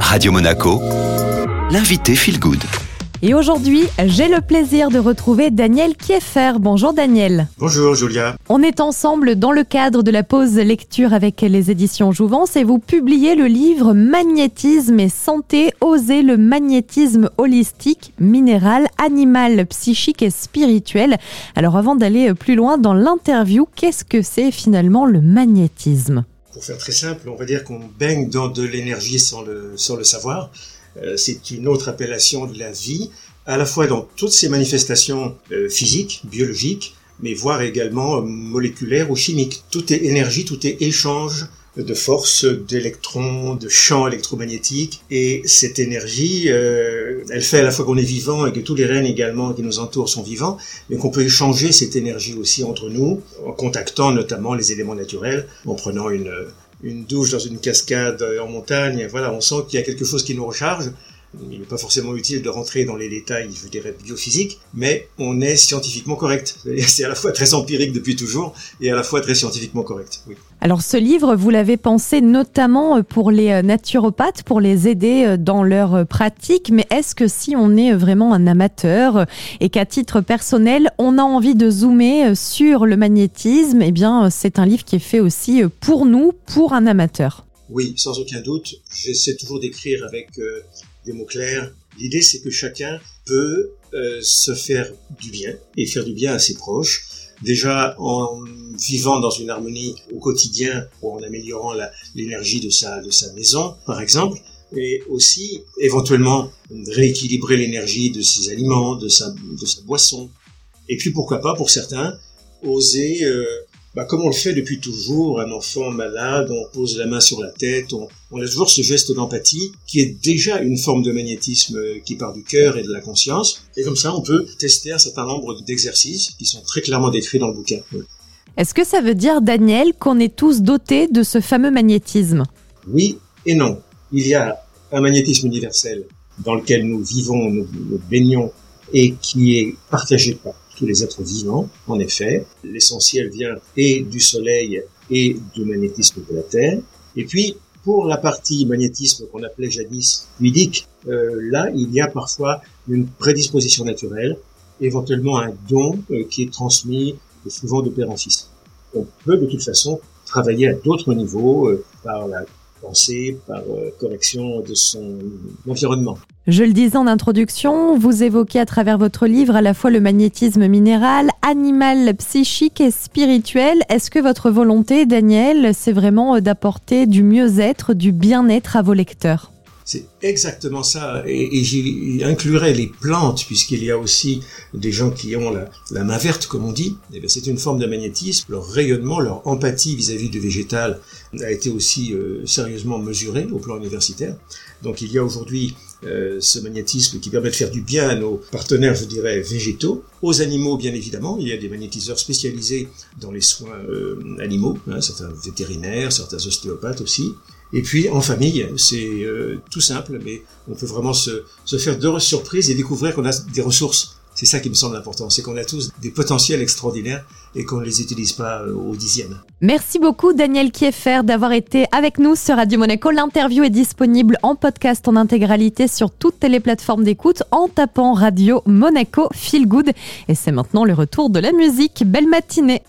Radio Monaco, l'invité Feel Good. Et aujourd'hui, j'ai le plaisir de retrouver Daniel Kieffer. Bonjour Daniel. Bonjour Julia. On est ensemble dans le cadre de la pause lecture avec les éditions Jouvence et vous publiez le livre Magnétisme et santé, oser le magnétisme holistique, minéral, animal, psychique et spirituel. Alors avant d'aller plus loin dans l'interview, qu'est-ce que c'est finalement le magnétisme? Pour faire très simple, on va dire qu'on baigne dans de l'énergie sans le, sans le savoir. Euh, c'est une autre appellation de la vie, à la fois dans toutes ses manifestations euh, physiques, biologiques, mais voire également euh, moléculaires ou chimiques. Tout est énergie, tout est échange de force, d'électrons, de champs électromagnétiques. Et cette énergie, elle fait à la fois qu'on est vivant et que tous les règnes également qui nous entourent sont vivants, mais qu'on peut échanger cette énergie aussi entre nous, en contactant notamment les éléments naturels, en prenant une, une douche dans une cascade en montagne, voilà, on sent qu'il y a quelque chose qui nous recharge. Il n'est pas forcément utile de rentrer dans les détails, je dirais, biophysiques, mais on est scientifiquement correct. C'est à la fois très empirique depuis toujours et à la fois très scientifiquement correct. Oui. Alors ce livre, vous l'avez pensé notamment pour les naturopathes, pour les aider dans leur pratique, mais est-ce que si on est vraiment un amateur et qu'à titre personnel, on a envie de zoomer sur le magnétisme, eh bien c'est un livre qui est fait aussi pour nous, pour un amateur Oui, sans aucun doute. J'essaie toujours d'écrire avec des mots clairs. L'idée, c'est que chacun peut euh, se faire du bien et faire du bien à ses proches. Déjà en vivant dans une harmonie au quotidien ou en améliorant l'énergie de sa, de sa maison, par exemple, et aussi éventuellement rééquilibrer l'énergie de ses aliments, de sa, de sa boisson. Et puis pourquoi pas pour certains oser euh, bah, comme on le fait depuis toujours, un enfant malade, on pose la main sur la tête, on, on a toujours ce geste d'empathie qui est déjà une forme de magnétisme qui part du cœur et de la conscience. Et comme ça, on peut tester un certain nombre d'exercices qui sont très clairement décrits dans le bouquin. Est-ce que ça veut dire, Daniel, qu'on est tous dotés de ce fameux magnétisme? Oui et non. Il y a un magnétisme universel dans lequel nous vivons, nous, nous baignons et qui est partagé par tous les êtres vivants. En effet, l'essentiel vient et du Soleil et du magnétisme de la Terre. Et puis, pour la partie magnétisme qu'on appelait jadis fluidique, euh, là, il y a parfois une prédisposition naturelle, éventuellement un don euh, qui est transmis souvent de père en fils. On peut de toute façon travailler à d'autres niveaux euh, par la pensée, par euh, correction de son environnement. Je le disais en introduction, vous évoquez à travers votre livre à la fois le magnétisme minéral, animal, psychique et spirituel. Est-ce que votre volonté, Daniel, c'est vraiment d'apporter du mieux-être, du bien-être à vos lecteurs? C'est exactement ça. Et, j'y inclurais les plantes, puisqu'il y a aussi des gens qui ont la, main verte, comme on dit. Eh c'est une forme de magnétisme. Leur rayonnement, leur empathie vis-à-vis du végétal a été aussi euh, sérieusement mesurée au plan universitaire. Donc il y a aujourd'hui euh, ce magnétisme qui permet de faire du bien à nos partenaires, je dirais, végétaux, aux animaux bien évidemment. Il y a des magnétiseurs spécialisés dans les soins euh, animaux, hein, certains vétérinaires, certains ostéopathes aussi. Et puis en famille, c'est euh, tout simple, mais on peut vraiment se, se faire de surprises et découvrir qu'on a des ressources. C'est ça qui me semble important, c'est qu'on a tous des potentiels extraordinaires et qu'on ne les utilise pas euh, au dixième. Merci beaucoup Daniel Kieffer d'avoir été avec nous sur Radio Monaco. L'interview est disponible en podcast en intégralité sur toutes les plateformes d'écoute en tapant Radio Monaco Feel Good. Et c'est maintenant le retour de la musique. Belle matinée